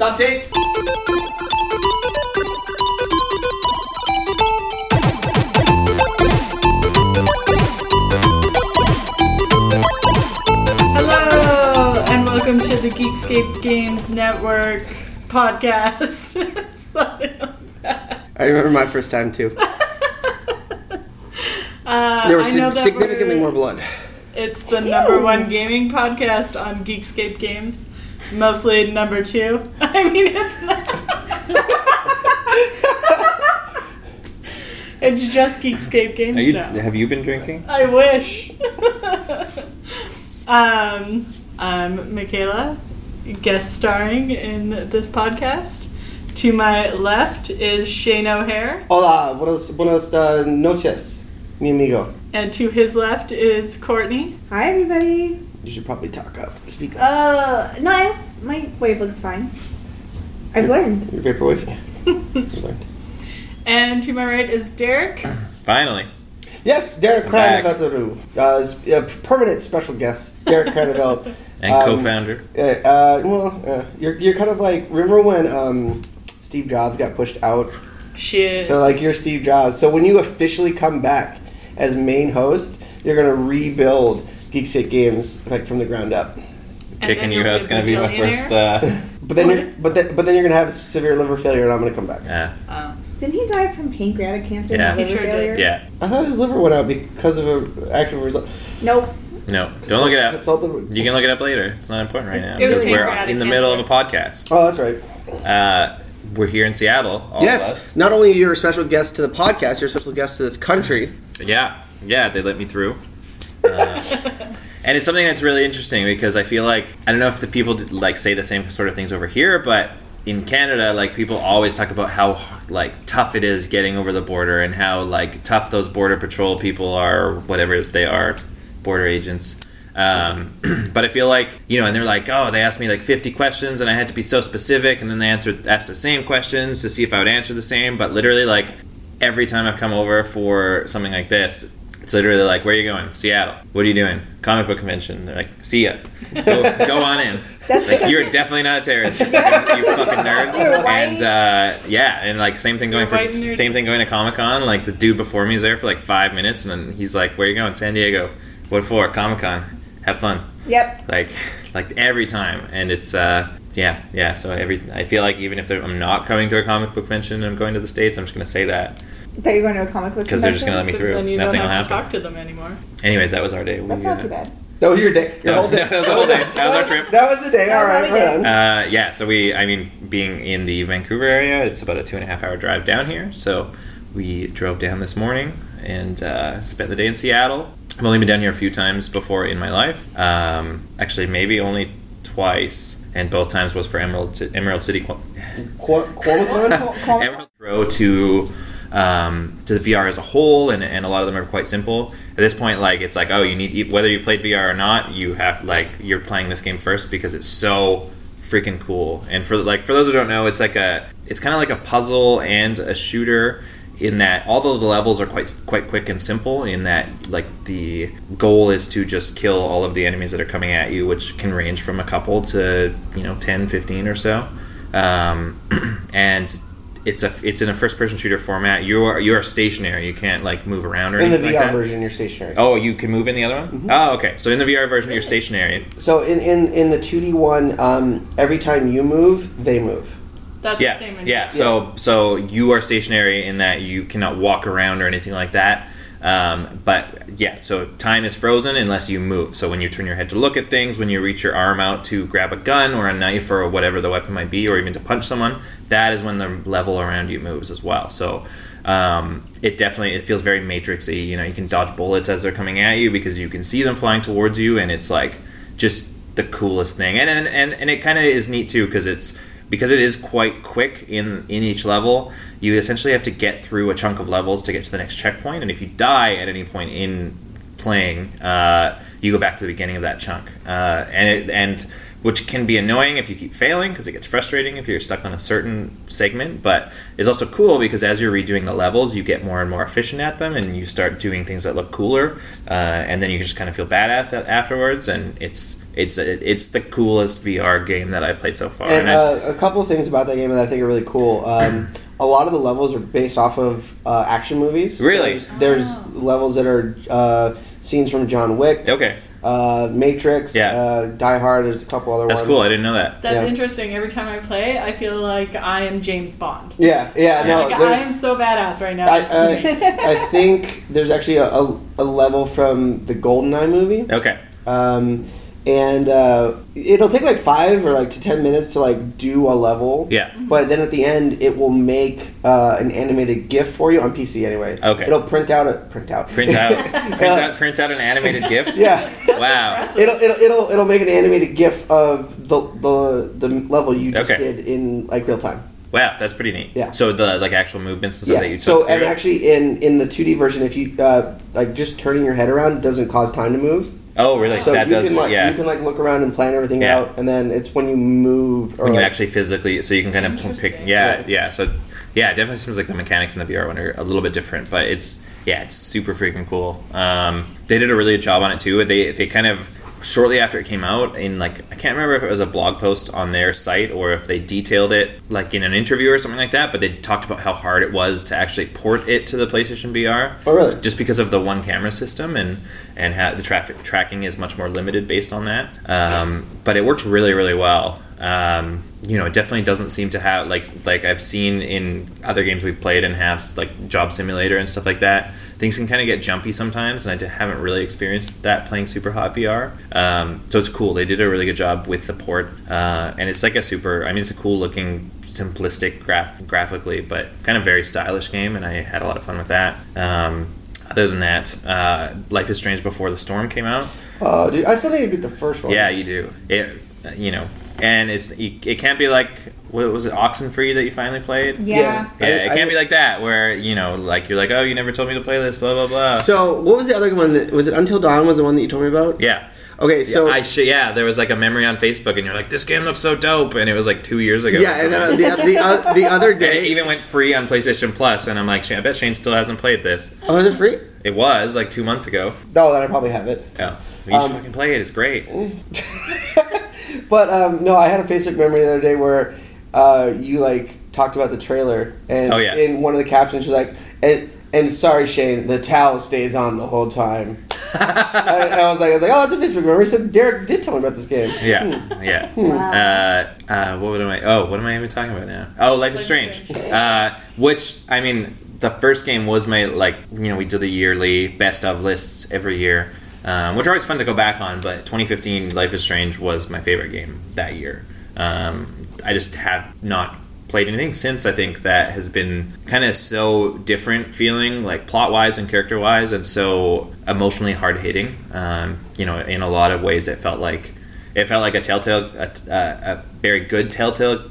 Stop tape. Hello, and welcome to the Geekscape Games Network podcast. Sorry about that. I remember my first time too. Uh, There was I know that significantly we're- more blood. It's the number one gaming podcast on Geekscape Games. Mostly number two. I mean, it's not. it's just Geekscape Games Are you, now. have you been drinking? I wish. um, I'm Michaela, guest starring in this podcast. To my left is Shane O'Hare, Hola, buenos, buenos uh, noches, mi amigo. and to his left is Courtney. Hi, everybody. You should probably talk up. Speak up. Uh, no, I, my wave looks fine. I've learned. Your vaporwave. You learned. And to my right is Derek. Finally. yes, Derek I'm back. Cranevelt, uh, s- a permanent special guest. Derek Cranevelt. And Um, co-founder. Uh, uh, well, uh, you're, you're kind of like remember when um, Steve Jobs got pushed out? Shit. So like you're Steve Jobs. So when you officially come back as main host, you're gonna rebuild Geekscape Games like from the ground up. And Kicking then you you'll out's going to be my first. Uh, But then, you're, but then, but then you're gonna have severe liver failure, and I'm gonna come back. yeah. Oh. Didn't he die from pancreatic cancer? Yeah. and He liver sure did. failure? Yeah. I thought his liver went out because of a actual result. Nope. No. Don't look it up. Consult the- You can look it up later. It's not important right now. It Because we're in the middle of a podcast. Oh, that's right. Uh, we're here in Seattle, all of yes. us. Not only are you're a special guest to the podcast, you're a special guest to this country. Yeah. Yeah, they let me through. Uh, and it's something that's really interesting because I feel like I don't know if the people did, like say the same sort of things over here, but in Canada, like people always talk about how like tough it is getting over the border and how like tough those border patrol people are, whatever they are, border agents. Um, but I feel like you know, and they're like, oh, they asked me like 50 questions, and I had to be so specific, and then they answered asked the same questions to see if I would answer the same. But literally, like every time I've come over for something like this, it's literally like, where are you going? Seattle. What are you doing? Comic book convention. They're like, see ya. Go, go on in. That's- Like you're definitely not a terrorist. You fucking, you fucking nerd. You're. And uh, yeah, and like same thing going You're for same thing going to Comic Con. Like the dude before me is there for like five minutes, and then he's like, "Where you going? San Diego. What for? Comic Con. Have fun." Yep. Like, like every time, and it's uh, yeah, yeah. So every I feel like even if I'm not coming to a comic book convention I'm going to the states, I'm just gonna say that That you're going to a comic book because they're just gonna let me through. then you Nothing don't will have to happen. talk to them anymore. Anyways, that was our day. We, That's not uh, too bad. That was your day. Your whole day. that was the whole day. That was our trip. That was the day. All right, all we right did. on. Uh, yeah, so we, I mean, being in the Vancouver area, it's about a two and a half hour drive down here. So we drove down this morning and uh, spent the day in Seattle. I've only been down here a few times before in my life. Um, actually, maybe only twice, and both times was for Emerald Ci- Emerald City. Qu- Qu- Qualmacon? Qual- Emerald Pro to um, to the VR as a whole, and, and a lot of them are quite simple. At this point, like it's like, oh, you need whether you played VR or not, you have like you're playing this game first because it's so freaking cool. And for like for those who don't know, it's like a it's kind of like a puzzle and a shooter in that although the levels are quite quite quick and simple in that like the goal is to just kill all of the enemies that are coming at you which can range from a couple to you know 10 15 or so um, and it's a it's in a first person shooter format you are you are stationary you can't like move around or In the VR like that. version, you're stationary. oh you can move in the other one? Oh, okay so in the VR version you're stationary So in, in, in the 2D one, um, every time you move, they move. That's yeah, the same. in yeah. So so you are stationary in that you cannot walk around or anything like that. Um, but yeah, so time is frozen unless you move. So when you turn your head to look at things, when you reach your arm out to grab a gun or a knife or whatever the weapon might be, or even to punch someone, that is when the level around you moves as well. So um, it definitely it feels very matrixy. You know, you can dodge bullets as they're coming at you because you can see them flying towards you, and it's like just the coolest thing. And and and, and it kind of is neat too because it's because it is quite quick in in each level. You essentially have to get through a chunk of levels to get to the next checkpoint, and if you die at any point in playing, uh, you go back to the beginning of that chunk. Uh, and it, and which can be annoying if you keep failing because it gets frustrating if you're stuck on a certain segment. But it's also cool because as you're redoing the levels, you get more and more efficient at them, and you start doing things that look cooler, uh, and then you just kind of feel badass a- afterwards. And it's it's it's the coolest VR game that I've played so far. And I- uh, a couple of things about that game that I think are really cool. Um, a lot of the levels are based off of uh, action movies. So Really? there's, there's Oh. levels that are uh, scenes from John Wick, okay, uh, Matrix, Yeah. uh, Die Hard. There's a couple other ones. that's ones. cool. I didn't know that. That's Yeah. interesting. Every time I play, I feel like I am James Bond. Yeah, yeah, no. like, I am so badass right now. I, This is amazing. I, I think there's actually a, a, a level from the GoldenEye movie. Okay, Um, and uh, it'll take like five or like to ten minutes to like do a level. yeah, But then at the end, it will make uh, an animated GIF for you on PC anyway. Okay. It'll print out a print out. print out print out print out an animated GIF. yeah. Wow. It'll, it'll it'll it'll make an animated GIF of the the, the level you just Okay. did in like real time. Wow, that's pretty neat. Yeah. So the like actual movements and stuff Yeah. that you took. So and actually in in the 2D version, if you uh, like just turning your head around doesn't cause time to move. Oh really? So that you does. can like yeah. you can like look around and plan everything Yeah. out, and then it's when you move or when you like- actually physically, so you can kind of pick. Yeah, Yeah. yeah. So yeah, it definitely seems like the mechanics in the VR one are a little bit different, but it's yeah, it's super freaking cool. Um, they did a really good job on it too. They they kind of shortly after it came out in like I can't remember if it was a blog post on their site or if they detailed it like in an interview or something like that, but they talked about how hard it was to actually port it to the PlayStation VR. Oh, really? Just because of the one camera system and and how the traffic tracking is much more limited based on that. Um, but it works really really well. Um, you know, it definitely doesn't seem to have like like I've seen in other games we've played and have like Job Simulator and stuff like that. Things can kind of get jumpy sometimes, and I haven't really experienced that playing Superhot VR. Um, so it's cool. They did a really good job with the port, uh, and it's like a super. I mean, it's a cool looking, simplistic graph graphically, but kind of very stylish game, and I had a lot of fun with that. Um, other than that, uh, Life is Strange Before the Storm came out. Oh, dude, I still need to beat the first one. Yeah, you do. It, uh, you know, and it's it, it can't be like what was it Oxenfree that you finally played. Yeah. Yeah, I- it can't be like that where you know, like you're like, oh, you never told me to play this, blah blah blah. So what was the other one? That, was it Until Dawn? Was the one that you told me about? yeah. Okay, so yeah, I sh- yeah, there was like a memory on Facebook, and you're like, "This game looks so dope," and it was like two years ago. yeah, and then uh, the the, uh, the other And it day. even went free on PlayStation Plus, and I'm like, I bet Shane still hasn't played this. Oh, is it free? It was like two months ago. No, then I probably have it. Yeah, you should Um, fucking play it. It's great. But um, no, I had a Facebook memory the other day where uh, you like talked about the trailer, and Oh, yeah. in one of the captions, you're like, and, and sorry, Shane, the towel stays on the whole time. and I was like, I was like, oh, that's a Facebook memory. So Derek did tell me about this game. Yeah, yeah. Wow. Uh, uh, what am I? Oh, what am I even talking about now? Oh, Life is Strange. Strange. Uh, which I mean, the first game was my like you know we do the yearly best of lists every year, um, which are always fun to go back on. But 2015 Life is Strange was my favorite game that year. Um, I just have not played anything since. I think that has been kind of so different feeling like plot wise and character wise and so emotionally hard hitting um, you know in a lot of ways it felt like it felt like a telltale a, a, a very good telltale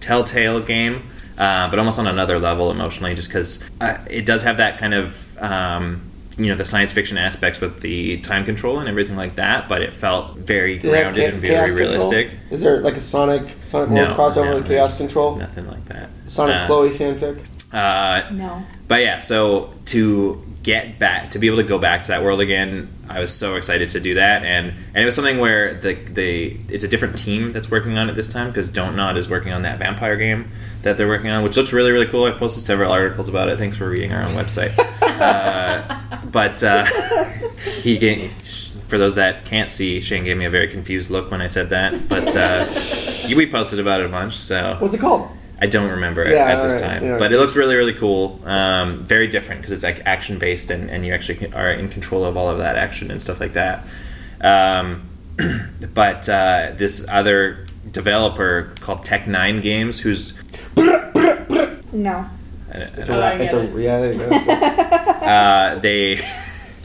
telltale game uh, but almost on another level emotionally just because uh, it does have that kind of um, you know the science fiction aspects with the time control and everything like that but it felt very Did it have grounded Cha- and very Chaos Control? realistic Is there like a Sonic Sonic Worlds crossover no, with Chaos there's Control? nothing like that Sonic Uh, Chloe fanfic? uh, No. but yeah, so to get back to be able to go back to that world again, I was so excited to do that, and and it was something where the the it's a different team that's working on it this time because Dontnod is working on that vampire game that they're working on, which looks really really cool. I've posted several articles about it. Thanks for reading our own website. uh, but uh, he gave. For those that can't see, Shane gave me a very confused look when I said that, but uh, we posted about it a bunch. So What's it called? I don't remember it Yeah, at this alright, time, yeah. but it looks really, really cool. Um, very different because it's like action based, and, and you actually are in control of all of that action and stuff like that. Um, but uh, this other developer called Deck Nine Games, who's No. It's Oh, it's a it. yeah. There you go. uh, they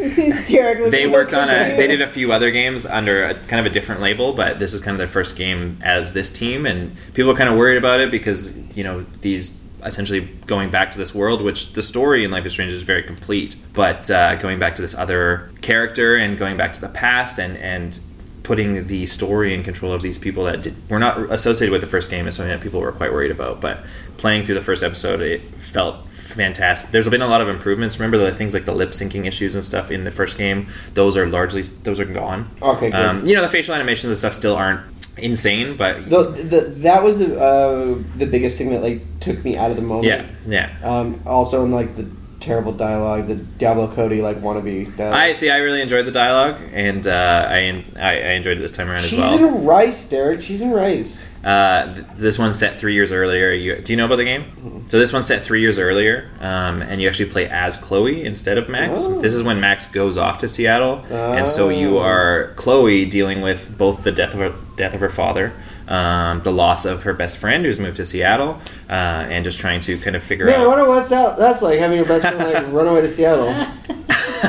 Derek they worked on a they did a few other games under a, kind of a different label but this is kind of their first game as this team and people are kind of worried about it because you know these essentially going back to this world which the story in life is strange is very complete but uh, going back to this other character and going back to the past and and putting the story in control of these people that did, were not associated with the first game is something that people were quite worried about. But playing through the first episode, it felt fantastic. There's been a lot of improvements. Remember the things like the lip syncing issues and stuff in the first game; those are largely those are gone. Okay, good. Um, you know, the facial animations and stuff still aren't insane, but The, the, that was the, uh, the biggest thing that like took me out of the moment. yeah, yeah. Um, also, in like the terrible dialogue, the Diablo Cody like wannabe dialogue. I see. I really enjoyed the dialogue, and uh, I, I I enjoyed it this time around She's as well. She's in Rice, Derek. She's in Rice. Uh, th- this one's set three years earlier. You, do you know about the game? So this one's set three years earlier, um, and you actually play as Chloe instead of Max. Oh. This is when Max goes off to Seattle, and so you Oh. are Chloe dealing with both the death of her, death of her father, um, the loss of her best friend who's moved to Seattle, uh, and just trying to kind of figure Man, I wonder what's that, that's like having your best friend like run away to Seattle.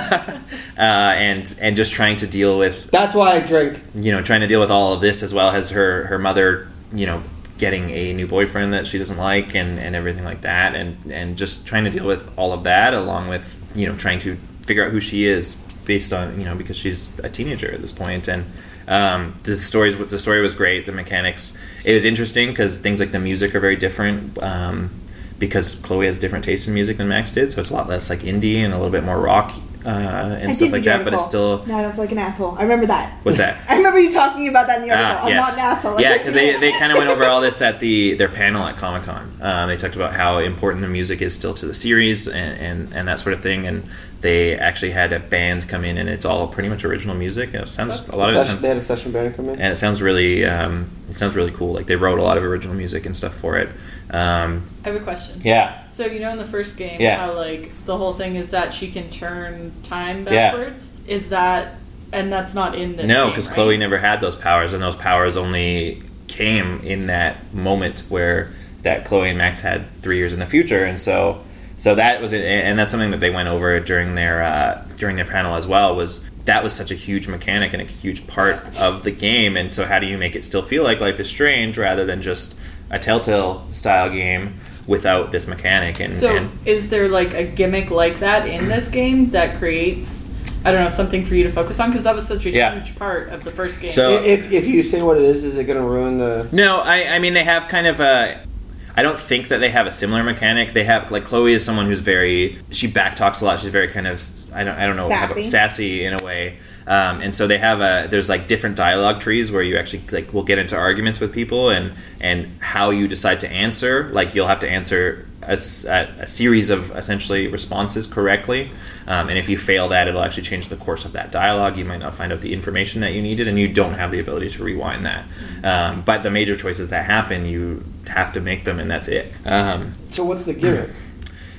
uh, and and just trying to deal with That's why I drink. you know trying to deal with all of this as well as her her mother you know getting a new boyfriend that she doesn't like and and everything like that and and just trying to deal with all of that along with you know trying to figure out who she is based on you know because she's a teenager at this point and um, the stories the story was great the mechanics. It was interesting because things like the music are very different um, because Chloe has different taste in music than Max did so it's a lot less like indie and a little bit more rock uh, and I stuff like that but it's still No, I don't feel like an asshole. I remember that. What's that? I remember you talking about that in the Ah, article. I'm not an asshole. Like, yeah, because they, they kind of went over all this at the their panel at Comic Con. Um, they talked about how important the music is still to the series and, and, and that sort of thing. And they actually had a band come in, and it's all pretty much original music. And it sounds a lot of it sounds, they had a session band come in. and it sounds really um, it sounds really cool. Like they wrote a lot of original music and stuff for it. Um, I have a question. yeah, So you know in the first game Yeah. how like the whole thing is that she can turn time Yeah. backwards? Is that and that's not in this no, because right? Chloe never had those powers, and those powers only came in that moment where that Chloe and Max had three years in the future, and so so that was it, and that's something that they went over during their uh, during their panel as well. Was that was such a huge mechanic and a huge part of the game, and so how do you make it still feel like Life is Strange rather than just a Telltale style game without this mechanic? And, So and is there like a gimmick like that in this game that creates I don't know something for you to focus on because that was such a Yeah. huge part of the first game. So- if, if you say what it is, is it going to ruin the? No, I, I mean they have kind of a. I don't think that they have a similar mechanic. They have like Chloe is someone who's very she backtalks a lot. She's very kind of I don't I don't know how about- Sassy. sassy in a way. Um, and so they have a there's like different dialogue trees where you actually like will get into arguments with people and and how you decide to answer. Like you'll have to answer a series of essentially responses correctly. Um, and if you fail that, it'll actually change the course of that dialogue. You might not find out the information that you needed, and you don't have the ability to rewind that. Um, but the major choices that happen, you have to make them, and that's it. Um, So what's the gimmick?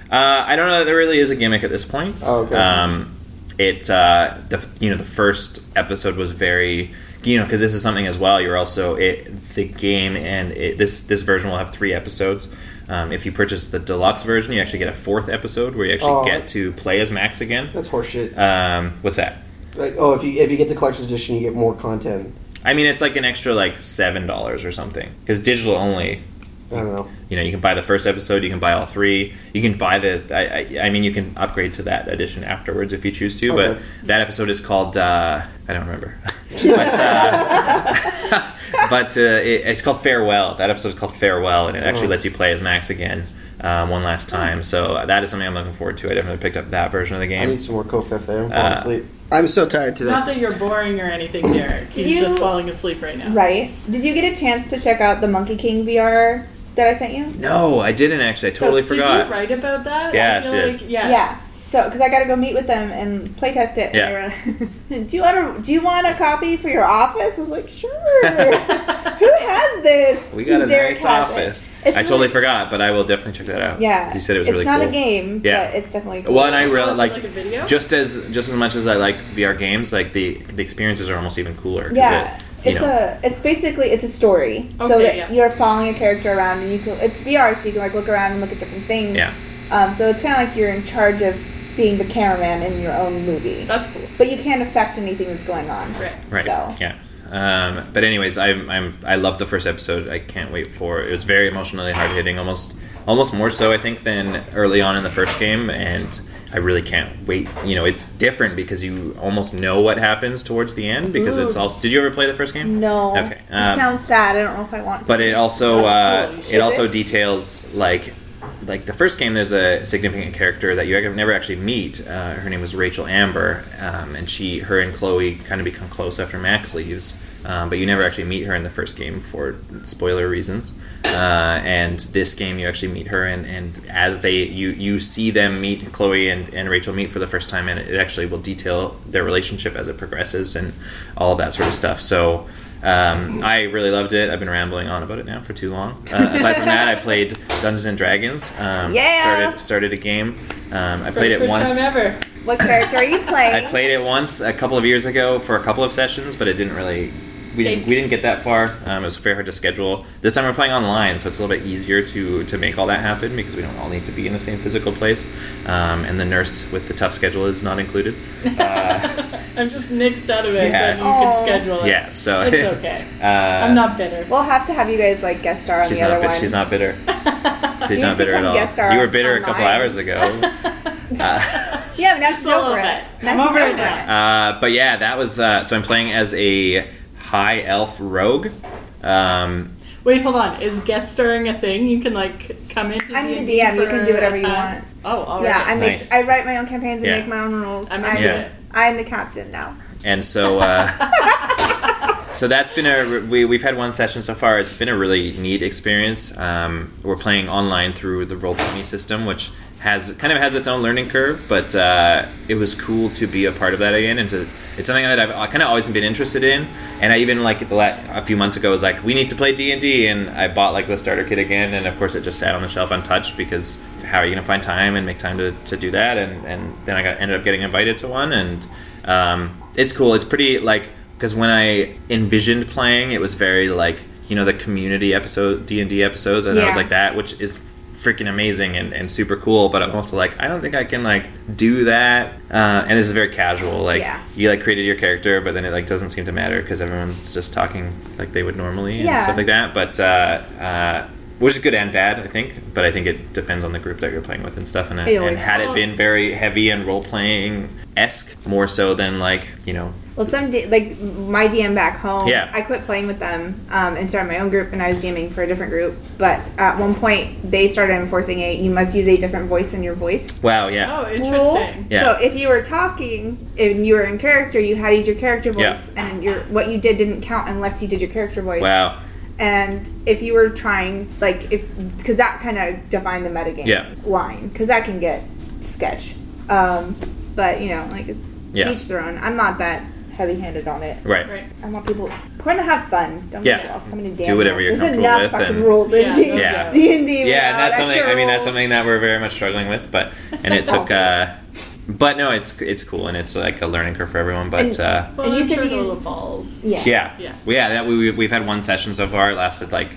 uh, I don't know that there really is a gimmick at this point. Oh, okay. Um, it uh, the you know the first episode was very you know because this is something as well. You're also it the game and it, this this version will have three episodes. Um, if you purchase the deluxe version, you actually get a fourth episode where you actually Oh. get to play as Max again. That's horseshit. Um, what's that? Like, oh, if you if you get the collector's edition, you get more content. I mean, it's like an extra like seven dollars or something because digital only. I don't know. You know, you can buy the first episode, you can buy all three, you can buy the. I, I, I mean, you can upgrade to that edition afterwards if you choose to. Okay. But that episode is called. Uh, I don't remember, but uh, but uh, it, it's called Farewell. That episode is called Farewell, and it actually Oh. lets you play as Max again. Um, one last time, so that is something I'm looking forward to. I definitely picked up that version of the game. I game. need some more covfefe. I'm falling Uh, asleep. I'm so tired today. Not that you're boring or anything, Derek. He's You- just falling asleep right now. Right. Did you get a chance to check out the Monkey King VR that I sent you? No, I didn't actually. I totally Did forgot. Did you write about that? Yeah, I feel she did. like- yeah. Yeah. So, because I got to go meet with them and play test it. Yeah. And like, do you want a Do you want a copy for your office? I was like, sure. Who has this? We got a Derek nice has it. office. It's I totally forgot, but I will definitely check that out. Yeah. you said it was it's really not cool. a game. Yeah. But it's definitely cool. Well, and I Oh, really like, like a video? just as just as much as I like VR games, like the the experiences are almost even cooler. Yeah. it, you It's know, a. It's basically it's a story. so Okay, that yeah. you're following a character around, and you can. It's VR, so you can like look around and look at different things. yeah, Um, so it's kind of like you're in charge of being the cameraman in your own movie, That's cool. but you can't affect anything that's going on. Right. right, So. yeah. Um, but anyways, I'm, I'm I love the first episode. I can't wait for it. It was very emotionally hard hitting, almost almost more so I think than early on in the first game, and I really can't wait. You know, it's different because you almost know what happens towards the end because it's Ooh. also. Did you ever play the first game? No. Okay. it um, sounds sad. I don't know if I want to. but it also uh, it also details like like the first game there's a significant character that you never actually meet. Uh, her name was rachel amber um, and she her and chloe kind of become close after max leaves. Um, but you never actually meet her in the first game for spoiler reasons. Uh, and this game you actually meet her and, and as they you you see them meet chloe and, and rachel meet for the first time and it actually will detail their relationship as it progresses and all of that sort of stuff. So um, I really loved it. I've been rambling on about it now for too long. Uh, aside from that, I played Dungeons and Dragons. Um, Yeah. Started started a game. Um, I For played the it first once. time ever. what character are you playing? I played it once a couple of years ago for a couple of sessions, but it didn't really. We didn't, Take- we didn't get that far. Um, it was very hard to schedule. This time we're playing online, so it's a little bit easier to, to make all that happen because we don't all need to be in the same physical place. Um, and the nurse with the tough schedule is not included. Uh, I'm just nixed out of it, Yeah. but you Aw. can schedule it. yeah, so It's okay. Uh, I'm not bitter. We'll have to have you guys like guest star on She's the other not. bit- one. She's not bitter. She's You not bitter at all. guest star You were bitter a couple hours ago. Uh, Yeah, but now she's over bit. it. Now I'm she's over it it. now. uh, but yeah, that was. Uh, so I'm playing as a high elf rogue. Um, Wait, hold on. Is guest starring a thing? You can like come into I'm the D&D DM, you can do whatever a you time? want. Oh, all right. Yeah, I make Nice. I write my own campaigns and Yeah. make my own rules. I'm I'm, into Yeah. it. I'm the captain now. and so. Uh, So that's been a we, we've had one session so far. It's been a really neat experience. Um, we're playing online through the Roll Twenty system, which has kind of has its own learning curve, but uh, it was cool to be a part of that again. And to, it's something that I've kind of always been interested in. And I even like the la- a few months ago was like, we need to play D and D, and I bought like the starter kit again. And of course, it just sat on the shelf untouched because how are you going to find time and make time to, to do that? And and then I got ended up getting invited to one, and um, it's cool. It's pretty like because when I envisioned playing, it was very like you know the community episode D and D episodes, and I was like that, which is freaking amazing and, and super cool. But I'm also like I don't think I can like do that. Uh, and this is very casual. Like Yeah. you like created your character, but then it like doesn't seem to matter because everyone's just talking like they would normally and Yeah. stuff like that. But uh, uh, which is good and bad, I think. But I think it depends on the group that you're playing with and stuff. And, It and had it been very heavy and role playing esque, more so than like you know Well, some D- like my DM back home. Yeah. I quit playing with them um, and started my own group, and I was DMing for a different group. But at one point, they started enforcing a you must use a different voice in your voice. wow yeah. Oh, rule. interesting. Yeah. So if you were talking and you were in character, you had to use your character Yeah. voice, and your what you did didn't count unless you did your character voice. Wow. And if you were trying, like, if because that kind of defined the metagame Yeah. line, because that can get sketch. Um, but you know, like, Yeah. teach their own. I'm not that heavy-handed on it. Right. Right. I want people. We're gonna have fun. Don't Yeah. get lost. So many Do whatever rules. you're There's enough with fucking and- rules in Yeah, D yeah. D and D. Yeah, and that's without something. extra I mean, that's something that we're very much struggling with. But and it took. Uh, but no, it's it's cool and it's like a learning curve for everyone. But And- uh, Well, And you I'm said sure you it'll evolve. Yeah. yeah, Yeah. Well, yeah. That we we've, we've had one session so far. It lasted like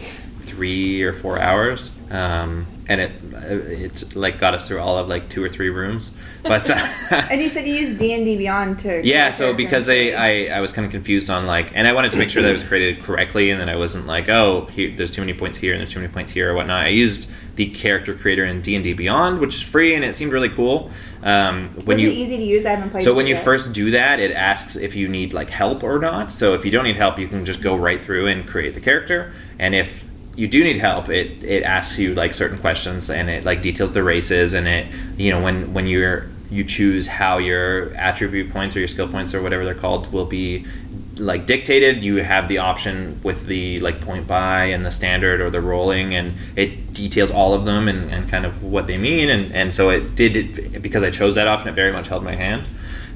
three or four hours, um, and it it like got us through all of like two or three rooms. But uh, And you said you used D and D Beyond to. yeah so because I, I i was kind of confused on like and i wanted to make sure that it was created correctly and that i wasn't like oh here, there's too many points here and there's too many points here or whatnot i used the character creator in d&d beyond which is free and it seemed really cool um, when was you it easy to use? I haven't played. so when you yet. first do that, it asks if you need like help or not. So if you don't need help, you can just go right through and create the character. And if you do need help, it it asks you like certain questions and it like details the races and it you know when when you're you choose how your attribute points or your skill points or whatever they're called will be like dictated. You have the option with the like point buy and the standard or the rolling and it details all of them and, and kind of what they mean. And, and so it did it because i chose that option it very much held my hand.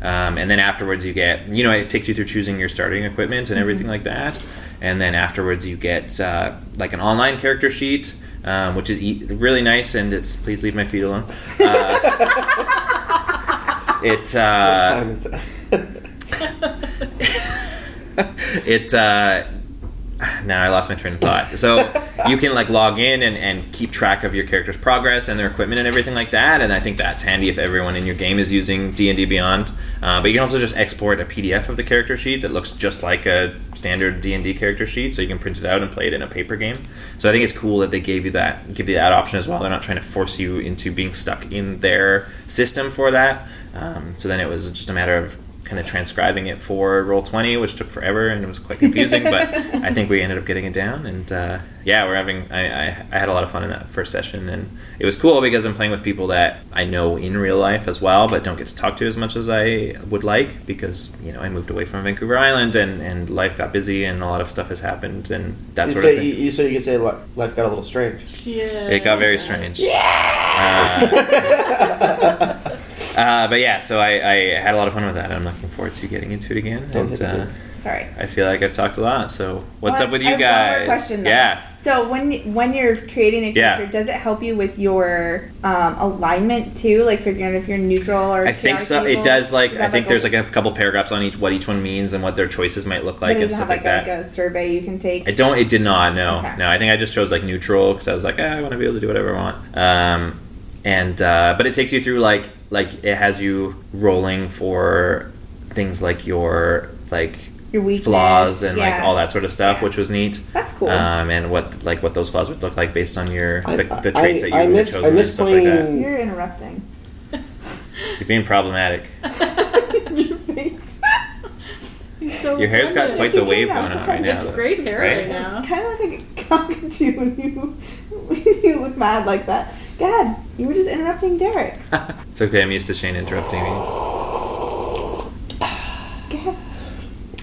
Um, and then afterwards you get you know it takes you through choosing your starting equipment and everything like that and then afterwards you get uh, like an online character sheet um, which is e- really nice and it's please leave my feet alone uh, it uh, time is it? now I lost my train of thought. So you can like log in and, and keep track of your character's progress and their equipment and everything like that. And I think that's handy if everyone in your game is using D and D Beyond. Uh, but you can also just export a PDF of the character sheet that looks just like a standard D and D character sheet, so you can print it out and play it in a paper game. So I think it's cool that they gave you that give you that option as well. They're not trying to force you into being stuck in their system for that. Um, so then it was just a matter of kind of transcribing it for roll 20 which took forever and it was quite confusing but i think we ended up getting it down and uh, yeah we're having I, I, I had a lot of fun in that first session and it was cool because i'm playing with people that i know in real life as well but don't get to talk to as much as i would like because you know i moved away from vancouver island and, and life got busy and a lot of stuff has happened and that You sort say, of thing you, you- so you can say life got a little strange. Yeah. it got very strange. Uh, uh, but yeah, so I, I had a lot of fun with that. I'm looking forward to getting into it again. And uh. Sorry. I feel like I've talked a lot. So what's Well, up with I you have one more guys? question, though. yeah. So when when you're creating a Yeah. character, does it help you with your um, alignment too? Like figuring out if you're neutral or I think chaotic so. It does like Is I think like there's a, like a couple paragraphs on each what each one means and what their choices might look like it and doesn't stuff have like like, that. like a survey you can take. I don't. It did not. No, Okay. no. I think I just chose like neutral because I was like, eh, I want to be able to do whatever I want. Um, and uh, but it takes you through like like it has you rolling for things like your like Your weakness, flaws and like all that sort of stuff, Yeah. which was neat. That's cool. Um, and what like what those flaws would look like based on your I- the, the traits that you I had miss- chosen I miss and stuff like that. You're interrupting. You're being problematic. Your face. He's so Your hair's got funny. quite the wave going on right now. It's great hair Right? right, now. kind of like a cockatoo when you when you look mad like that. God, you were just interrupting Derek. it's okay. I'm used to Shane interrupting me. God.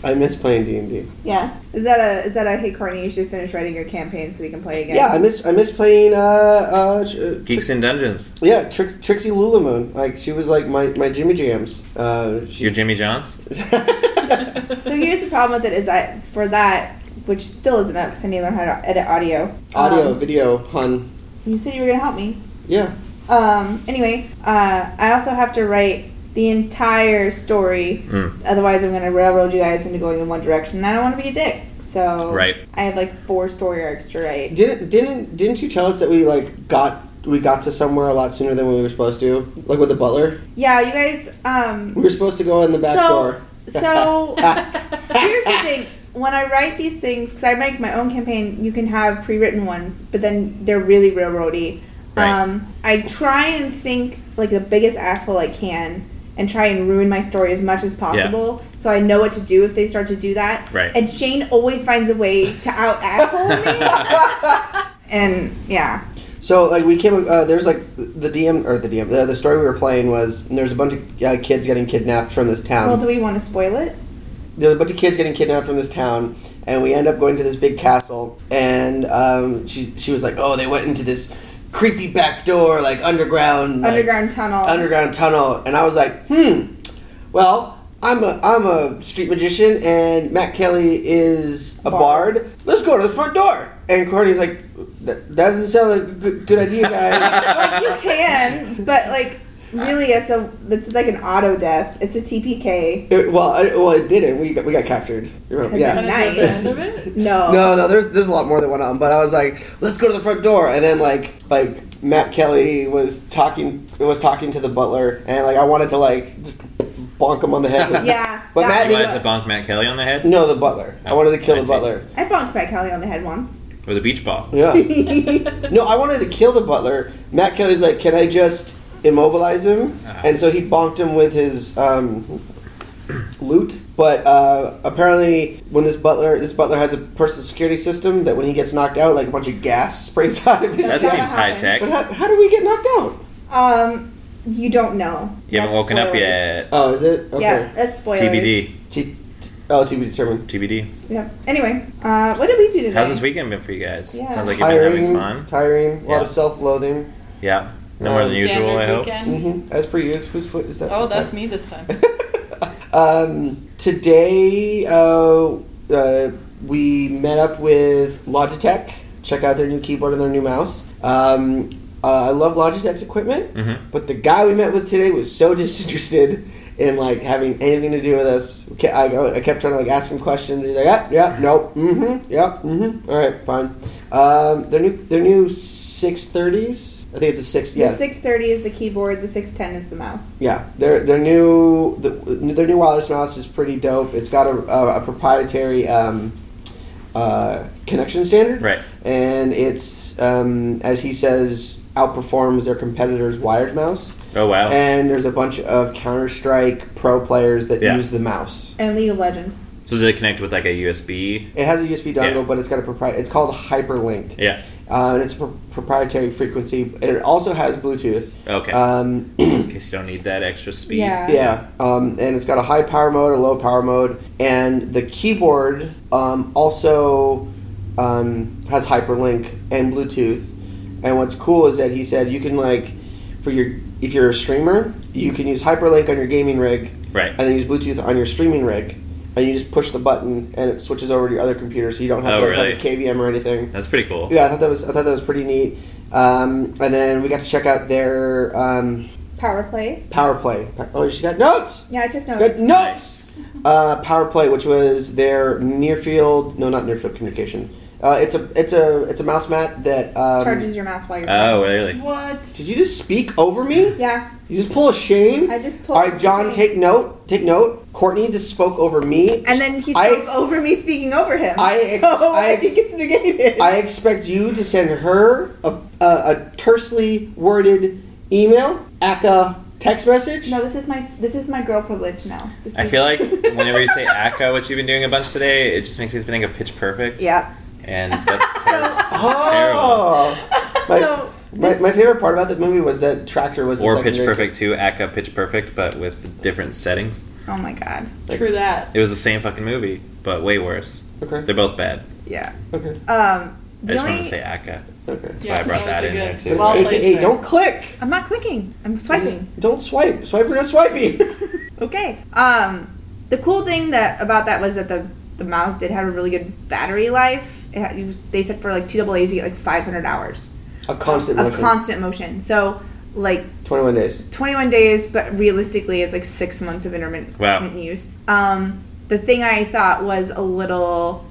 I miss playing D and D. Yeah. Is that a is that a hey Courtney? You should finish writing your campaign so we can play again. Yeah, I miss I miss playing uh, uh, tr- uh Geeks in Dungeons. yeah Trix, Trixie Lulamoon. Like she was like my, my Jimmy Jams. Uh, she, You're Jimmy Johns. So here's the problem with it is I for that which still isn't up because I need to learn how to edit audio. audio, Um, video, hun. You said you were gonna help me. Yeah. Um. Anyway, uh, I also have to write the entire story. Mm. Otherwise, I'm gonna railroad you guys into going in one direction. And I don't want to be a dick. So Right. I have like four story arcs to write. Didn't didn't didn't you tell us that we like got we got to somewhere a lot sooner than we were supposed to? Like with the butler, Yeah, you guys. Um. we were supposed to go in the back So- door. So here's the thing. When I write these things, because I make my own campaign, you can have pre-written ones, but then they're really railroady. Right. Um, I try and think like the biggest asshole I can, and try and ruin my story as much as possible, so I know what to do if they start to do that. Right. And Shane always finds a way to out asshole me. and yeah, So like we came, uh, there's like the DM or the DM. The, the story we were playing was there's a bunch of uh, kids getting kidnapped from this town. well, do we want to spoil it? There's a bunch of kids getting kidnapped from this town, and we end up going to this big castle. And um, she she was like, oh, they went into this creepy back door, like underground, like, Underground tunnel. underground tunnel. And I was like, hmm, well, I'm a I'm a street magician, and Matt Kelly is a Bard. bard. Let's go to the front door. And Courtney's like, that, that doesn't sound like a good, good idea, guys. like you can, but like really, it's a it's like an auto death. It's a TPK. It- well, I, well, it didn't. We got, we got captured. You remember? Okay. And Yeah. is that the end of it? No. No, no. There's there's a lot more that went on, but I was like, let's go to the front door, and then like like Matt Kelly was talking was talking to the butler, and like I wanted to like just bonk him on the head. with- Yeah. But that Matt You wanted to bonk Matt Kelly on the head No, the butler. I wanted to kill I the see. butler. I bonked Matt Kelly on the head once. with a beach ball. Yeah. no, I wanted to kill the butler. Matt Kelly's like, can I just immobilize him? Ah. And so he bonked him with his um, loot. But uh, apparently, when this butler this butler has a personal security system that when he gets knocked out, like a bunch of gas sprays out of his. That That's seems high tech. But how, how do we get knocked out? Um, you don't know. You haven't That's woken up yet. Oh, is it? Okay. Yeah, that's spoilers. TBD. T- t- oh, to be determined. TBD. Yeah. Anyway, uh, what did we do today? How's this weekend been for you guys? Yeah. Sounds like you've been having Tiring, fun. tiring, a lot of self-loathing. Yeah. No more than usual, I hope. Mm-hmm. As per usual, whose foot is that? Oh, this that's time? me this time. Um, today, uh, uh, we met up with Logitech. Check out their new keyboard and their new mouse. Um, uh, I love Logitech's equipment, Mhm. but the guy we met with today was so disinterested in like having anything to do with us. I, I kept trying to like ask him questions. He's like, yeah, yeah, nope, mm-hmm, yeah, mm-hmm. All right, fine. Um, their new their new six thirties. I think it's a six. Yeah, The 630 is the keyboard. The 610 is the mouse. yeah. Their their new the, their new wireless mouse is pretty dope. It's got a, a, a proprietary um, uh, connection standard, Right. And it's um, as he says outperforms their competitors' wired mouse. Oh wow. And there's a bunch of Counter Strike pro players that Yeah. use the mouse. And League of Legends. so does it connect with like a USB? It has a USB dongle, Yeah. but it's got a proprietary. It's called Hyperlink. Yeah. Uh, and it's a pro- proprietary frequency. And it also has Bluetooth. Okay. Um, In case you don't need that extra speed. Yeah. yeah, um, and it's got a high power mode, a low power mode, and the keyboard um, also um, has hyperlink and Bluetooth. And what's cool is that he said you can like, for your if you're a streamer, you can use hyperlink on your gaming rig, Right. and then use Bluetooth on your streaming rig, and you just push the button and it switches over to your other computer, so you don't have Oh, to really? have a KVM or anything. That's pretty cool. Yeah, I thought that was I thought that was pretty neat. Um, and then we got to check out their um, Power play. power play. Oh, she got notes. Yeah, I took Got notes. notes. Uh, power play, which was their near field. No, not near field communication. Uh, it's a it's a it's a mouse mat that. Um, Charges your mouse while you're Oh playing. really? What? Did you just speak over me? Yeah. You just pull a Shane. I just pulled All right, John, Shane. take note. Take note. Courtney just spoke over me. And then he spoke ex- over me speaking over him. I ex- so I I, think it's negated. I expect you to send her a, a, a tersely worded email, aka text message. no, this is my this is my girl privilege now. This I is- feel like whenever you say ACA, what you've been doing a bunch today, it just makes me think of Pitch Perfect. Yeah. And that's, ter- that's terrible. Oh, my, So my, my favorite part about that movie was that Tractor was Or Pitch secondary- Perfect 2, ACA Pitch Perfect, but with different settings. Oh my god. True that. It was the same fucking movie, but way worse. Okay. They're both bad. Yeah. Okay. Um. I The just only, wanted to say ACA. Okay. That's why I brought that was in a there too. Well Hey, hey, don't click. I'm not clicking. I'm Just swiping. don't swipe. Swipe or not swiping. Okay. Um, the cool thing that about that was that the the mouse did have a really good battery life. It you, they said for like two double A's you get like 500 hours a constant of motion. constant motion. So like 21 days. 21 days, but realistically it's like six months of intermittent Wow. use. Um, the thing I thought was a little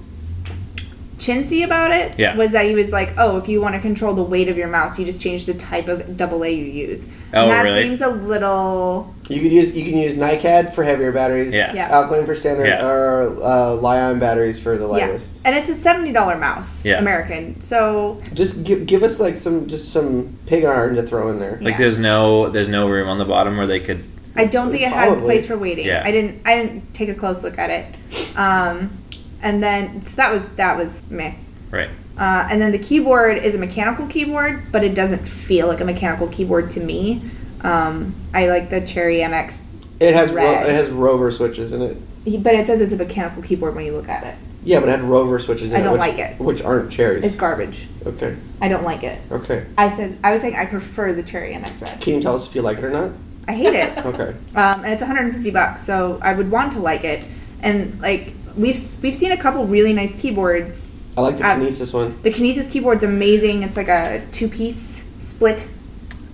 chintzy about it Yeah. was that he was like, oh, if you want to control the weight of your mouse, you just change the type of double A you use. Oh, and that really? seems a little You could use you can use NiCad for heavier batteries. Yeah. Yeah. Alkaline for standard Yeah. or uh, Li-ion batteries for the yeah, lightest. and it's a seventy dollar mouse, Yeah. American. So Just give, give us like some just some pig iron to throw in there. Like Yeah. there's no there's no room on the bottom where they could I don't think it had a place for waiting. Yeah. I didn't. I didn't take a close look at it. Um, and then so that was that was meh. right. Uh, and then the keyboard is a mechanical keyboard, but it doesn't feel like a mechanical keyboard to me. Um, I like the Cherry MX, It has ro- it has Romer switches in it. but it says it's a mechanical keyboard when you look at it. Yeah, but it had Romer switches in I it. don't which, like it. Which aren't cherries. It's garbage. okay. I don't like it. Okay. I said I was saying I prefer the Cherry MX Red. Can you tell us if you like it or not? I hate it. Okay. um, and it's 150 bucks, so I would want to like it. And like we've we've seen a couple really nice keyboards. I like the Kinesis one. The Kinesis keyboard's amazing. It's like a two piece split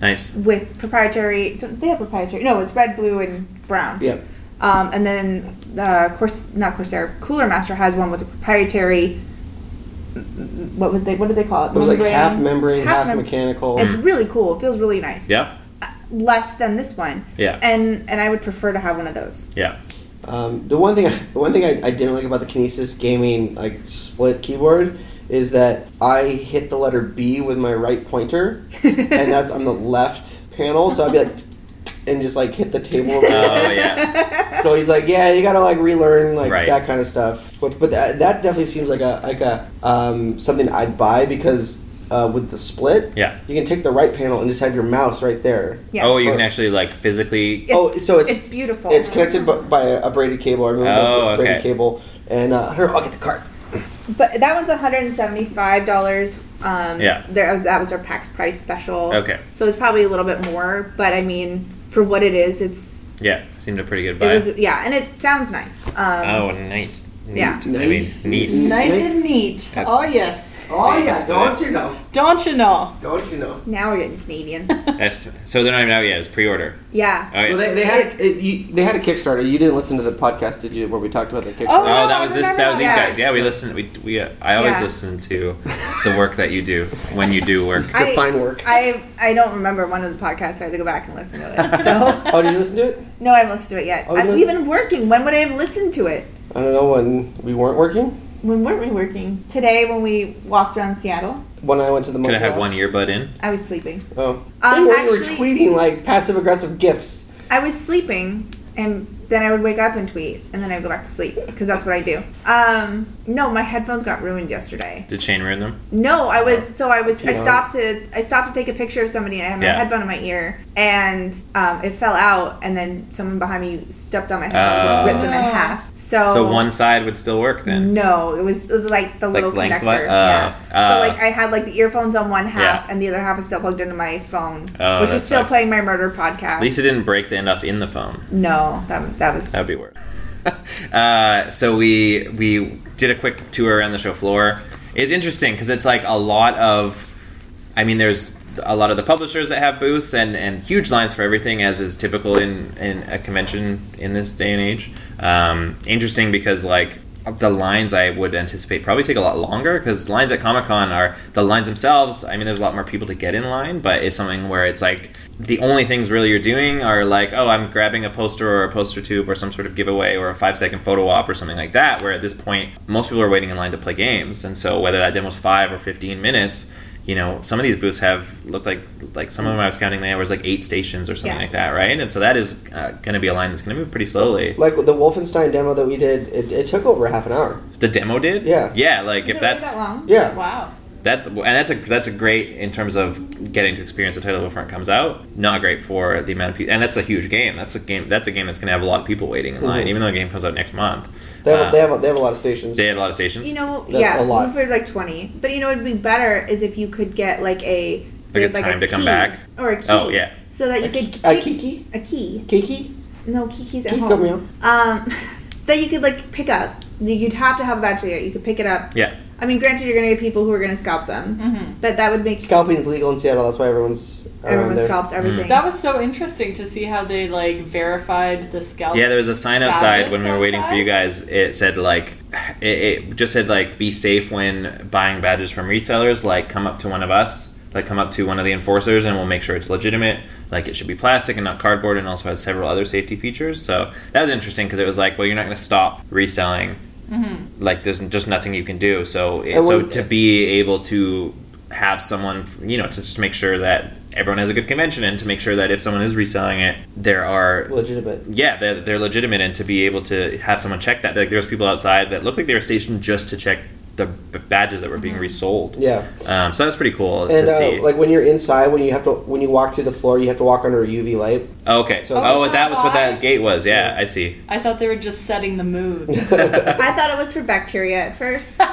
Nice. with proprietary. They have proprietary. No, it's red, blue, and brown. Yep. Um, and then uh, course not Corsair. Cooler Master has one with a proprietary. What would they? What did they call it? It was like Membrane? half membrane, half, mem- mechanical. It's really cool. It feels really nice. Yep. Less than this one. Yeah. And and I would prefer to have one of those. Yeah. Um, the one thing, the one thing I, I didn't like about the Kinesis gaming like split keyboard is that I hit the letter B with my right pointer, and that's on the left panel. So I'd be like, and just like hit the table. Oh yeah. So he's like, yeah, you gotta like relearn like Right. that kind of stuff. But but that, that definitely seems like a like a um, something I'd buy because uh, with the split, Yeah. you can take the right panel and just have your mouse right there. Yeah. Oh, you Or- can actually like physically. It's- oh, so it's it's beautiful. It's connected bu- by a, a braided cable. I remember Oh, the braided okay. cable. And uh, here, I'll get the card. But that one's one hundred and seventy five dollars. Um, Yeah. There was that was our PAX price special. Okay. So it's probably a little bit more, but I mean, for what it is, it's Yeah. Seemed a pretty good it buy. was yeah, and it sounds nice. Um, oh, nice. Yeah. I mean, Nice. neat. Nice and neat. Yeah. Oh yes. Oh See, yeah, don't you know? Don't you know? Don't you know? Now we're getting Canadian. That's, So they're not even out yet. It's pre-order. yeah. Oh, yeah. Well, they, they had a, it, you, they had a Kickstarter. You didn't listen to the podcast, did you? Where we talked about the Kickstarter? Oh, Oh, that I was this. remember That was these that. guys. Yeah, we listen. We we. Uh, I always Yeah. listen to the work that you do when you do work. I- Define work. I I don't remember one of the podcasts. So I had to go back and listen to it. So oh, did you listen to it? no, I haven't listened to it yet. Oh, I've even been working. When would I have listened to it? I don't know when we weren't working. When weren't we working? Today when we walked around Seattle, When I went to the Could have had one earbud in. I was sleeping. Oh, Um, you were actually- tweeting like passive aggressive gifts. I was sleeping, and then I would wake up and tweet, and then I'd go back to sleep because that's what I do. Um, no, my headphones got ruined yesterday. Did Shane ruin them? No, I was so I was I stopped to I stopped to take a picture of somebody and I had my Yeah. headphone in my ear and um, it fell out and then someone behind me stepped on my headphones and ripped them in Oh. half. So So one side would still work then. No, it was, it was like the little lengthwise? connector. Uh, yeah. uh. so like I had like the earphones on one half Yeah. and the other half was still plugged into my phone, Oh, which that was still sucks. playing my murder podcast. At least it didn't break the end up in the phone. no, that that was That would be worse. uh, so we we did a quick tour around the show floor. It's interesting because it's like a lot of. I mean, there's a lot of the publishers that have booths and, and huge lines for everything, as is typical in, in a convention in this day and age. Um, interesting because like the lines I would anticipate probably take a lot longer because lines at Comic Con are the lines themselves. I mean, there's a lot more people to get in line, but it's something where it's like the only things really you're doing are like, oh, I'm grabbing a poster or a poster tube or some sort of giveaway or a five second photo op or something like that. Where at this point, most people are waiting in line to play games, and so whether that demo's five or fifteen minutes, you know, some of these booths have looked like like some of them I was counting there was like eight stations or something Yeah. like that, right? And so that is uh, going to be a line that's going to move pretty slowly. Like the Wolfenstein demo that we did, it, it took over half an hour. The demo did, Yeah. yeah. Like Is if it really that's that long? Yeah. Wow. That's and that's a that's a great in terms of getting to experience the title before it comes out. Not great for the amount of people, and that's a huge game. That's a game. That's a game that's going to have a lot of people waiting in line, Mhm. even though the game comes out next month. They have, Uh, they have a, they have a lot of stations. they had a lot of stations. You know, That's yeah, a lot. for like twenty. But you know, it'd be better is if you could get like a Like a like time to come key back? or a key. Oh, yeah. so that you A could ki- a pick- kiki? a key. Kiki? No, Kiki's at Kiki, home. come here. Um, that you could like pick up. You'd have to have a badge to. You could pick it up. yeah, I mean, granted, you're gonna get people who are gonna scalp them, Mm-hmm. but that would make scalping is legal in Seattle. That's why everyone's everyone there. scalps everything. That was so interesting to see how they like verified the scalp. yeah. There was a sign outside when we were waiting for you guys. It said like, it, it just said like, be safe when buying badges from resellers. Like, come up to one of us. Like, come up to one of the enforcers, and we'll make sure it's legitimate. Like, it should be plastic and not cardboard, and also has several other safety features. So that was interesting because it was like, well, you're not going to stop reselling. Like, there's just nothing you can do. So, it, so to be able to have someone, you know, to just make sure that everyone has a good convention, and to make sure that if someone is reselling it, there are Legitimate. yeah, they're, they're legitimate, and to be able to have someone check that, like there's people outside that look like they were stationed just to check the badges that were being resold. Yeah. Um, so that was pretty cool And to uh, see. like when you're inside, when you have to, when you walk through the floor, you have to walk under a UV light. oh, okay. so- oh, Oh, that that was what that gate was. Yeah, I see. I thought they were just setting the mood. I thought it was for bacteria at first.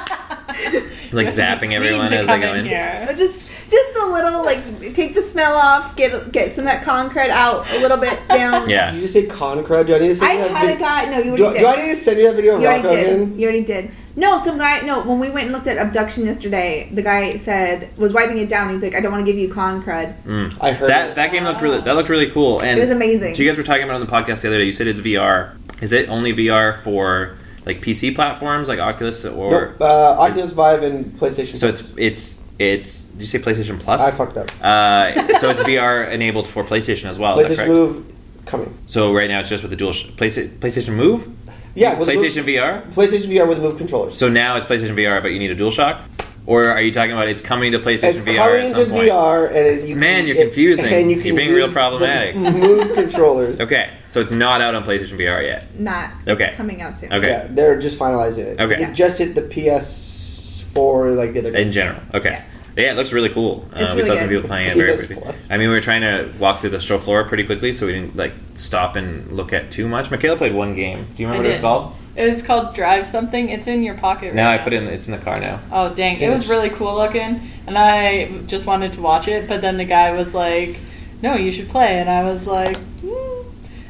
Like zapping everyone as they go in. Here. just just a little like take the smell off, get get some of that concrete out a little bit down. Did Yeah. you just say concrete? Do I need to I send you that had a video? guy. No, you Do, already do I need to send you that video of You already Rocco did. again? You already did. No, some guy. No, when we went and looked at abduction yesterday, the guy said was wiping it down. He's like, I don't want to give you con crud. Mm. I heard That it. that game looked really that looked really cool. And It was amazing. So you guys were talking about on the podcast the other day. You said it's VR. Is it only VR for like PC platforms like Oculus or? Nope, uh, Oculus Vive and PlayStation. So it's it's it's. Did you say PlayStation Plus? I fucked up. Uh, so it's VR enabled for PlayStation as well. is PlayStation correct? Move coming. So right now it's just with the dual sh- PlayStation, PlayStation Move. Yeah, with PlayStation Move, VR. PlayStation VR with Move controllers. So now it's PlayStation VR, but you need a DualShock. Or are you talking about it's coming to PlayStation it's VR coming at to some point? VR, and it, you Man, can, you're it- confusing. and you You're can being real problematic. The Move controllers. Okay, so it's not out on PlayStation VR yet. Not. Okay. It's coming out soon. Okay. Yeah, they're just finalizing it. Okay. It just hit the PS4 like the other day. In general, okay. Yeah. Yeah, it looks really cool. Uh, we really saw some people playing it very quickly. I mean, we were trying to walk through the show floor pretty quickly, so we didn't like stop and look at too much. Michaela played one game. Do you remember what it was called? It was called Drive Something. It's in your pocket. Right now. No, I put it in. It's in the car now. Oh dang! It Yeah, was really cool looking, and I just wanted to watch it. But then the guy was like, "No, you should play," and I was like, hmm.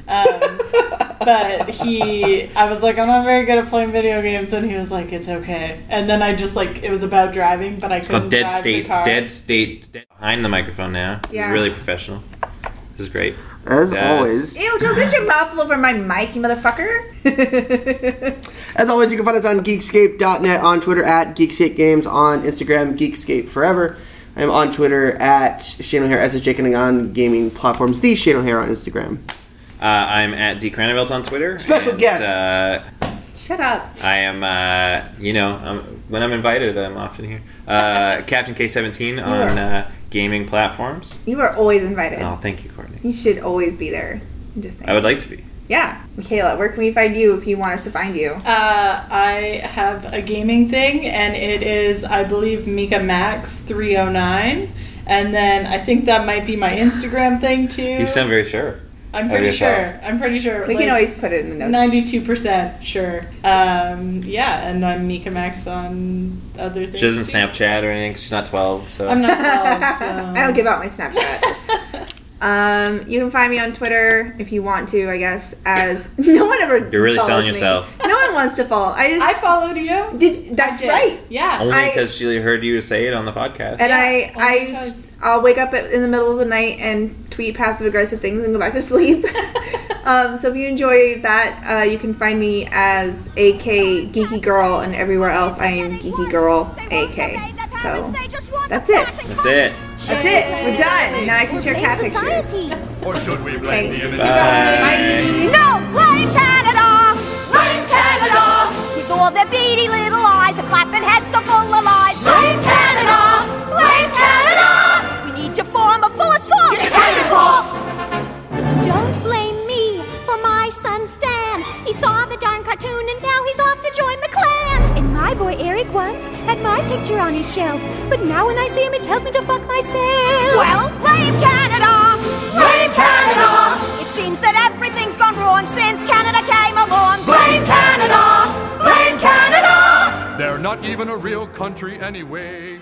um, but he, I was like, I'm not very good at playing video games, and he was like, it's okay. And then I just like, it was about driving, but I It's couldn't called Dead drive State. the car. Dead State. Dead- behind the microphone now. Yeah. He's really professional. This is great. As Yes. always. Ew, don't get your mouth all over my mic, you motherfucker. As always, you can find us on geekscape.net, on Twitter at Geekscape Games, on Instagram, Geekscape Forever. I'm on Twitter at Shane O'Hare, SSJ Cunning on gaming platforms, the Shane O'Hare on Instagram. Uh, I'm at D Cranevelt on Twitter. Special and, guest. Uh, Shut up. I am, uh, you know, um, when I'm invited, I'm often here. Uh, Captain K17 on uh, gaming platforms. You are always invited. Oh, thank you, Courtney. You should always be there. I'm just saying. I would like to be. Yeah. Michaela, where can we find you if you want us to find you? Uh, I have a gaming thing, and it is, I believe, Mika Max 309. And then I think that might be my Instagram thing too. You sound very sure. I'm pretty yourself. sure. I'm pretty sure. We like, can always put it in the notes. Ninety-two percent sure. Um, yeah, and I'm Mika Max on other things. She doesn't. Snapchat or anything 'cause she's not 12. So I'm not twelve, so I don't give out my Snapchat. um, you can find me on Twitter if you want to, I guess. As no one ever. You're really selling me. yourself. No one wants to follow. I just I followed you. did. That's did. right. Yeah. Only because she heard you say it on the podcast. And Yeah, I, I, because. I'll wake up in the middle of the night and tweet passive aggressive things and go back to sleep. um, so if you enjoy that, uh, you can find me as AK Geeky Girl, and everywhere else I am Geeky Girl AK. So that's it. That's it. That's it. We're done. Now I can share cat pictures. Or should we blame the image? Bye. No, blame Canada! Blame Canada! With all their beady little eyes and flapping heads so full of lies. Blame Canada! And boy Eric once had my picture on his shelf, but now when I see him, it tells me to fuck myself. Well, blame Canada! Blame Canada! It seems that everything's gone wrong since Canada came along. Blame Canada! Blame Canada! They're not even a real country anyway.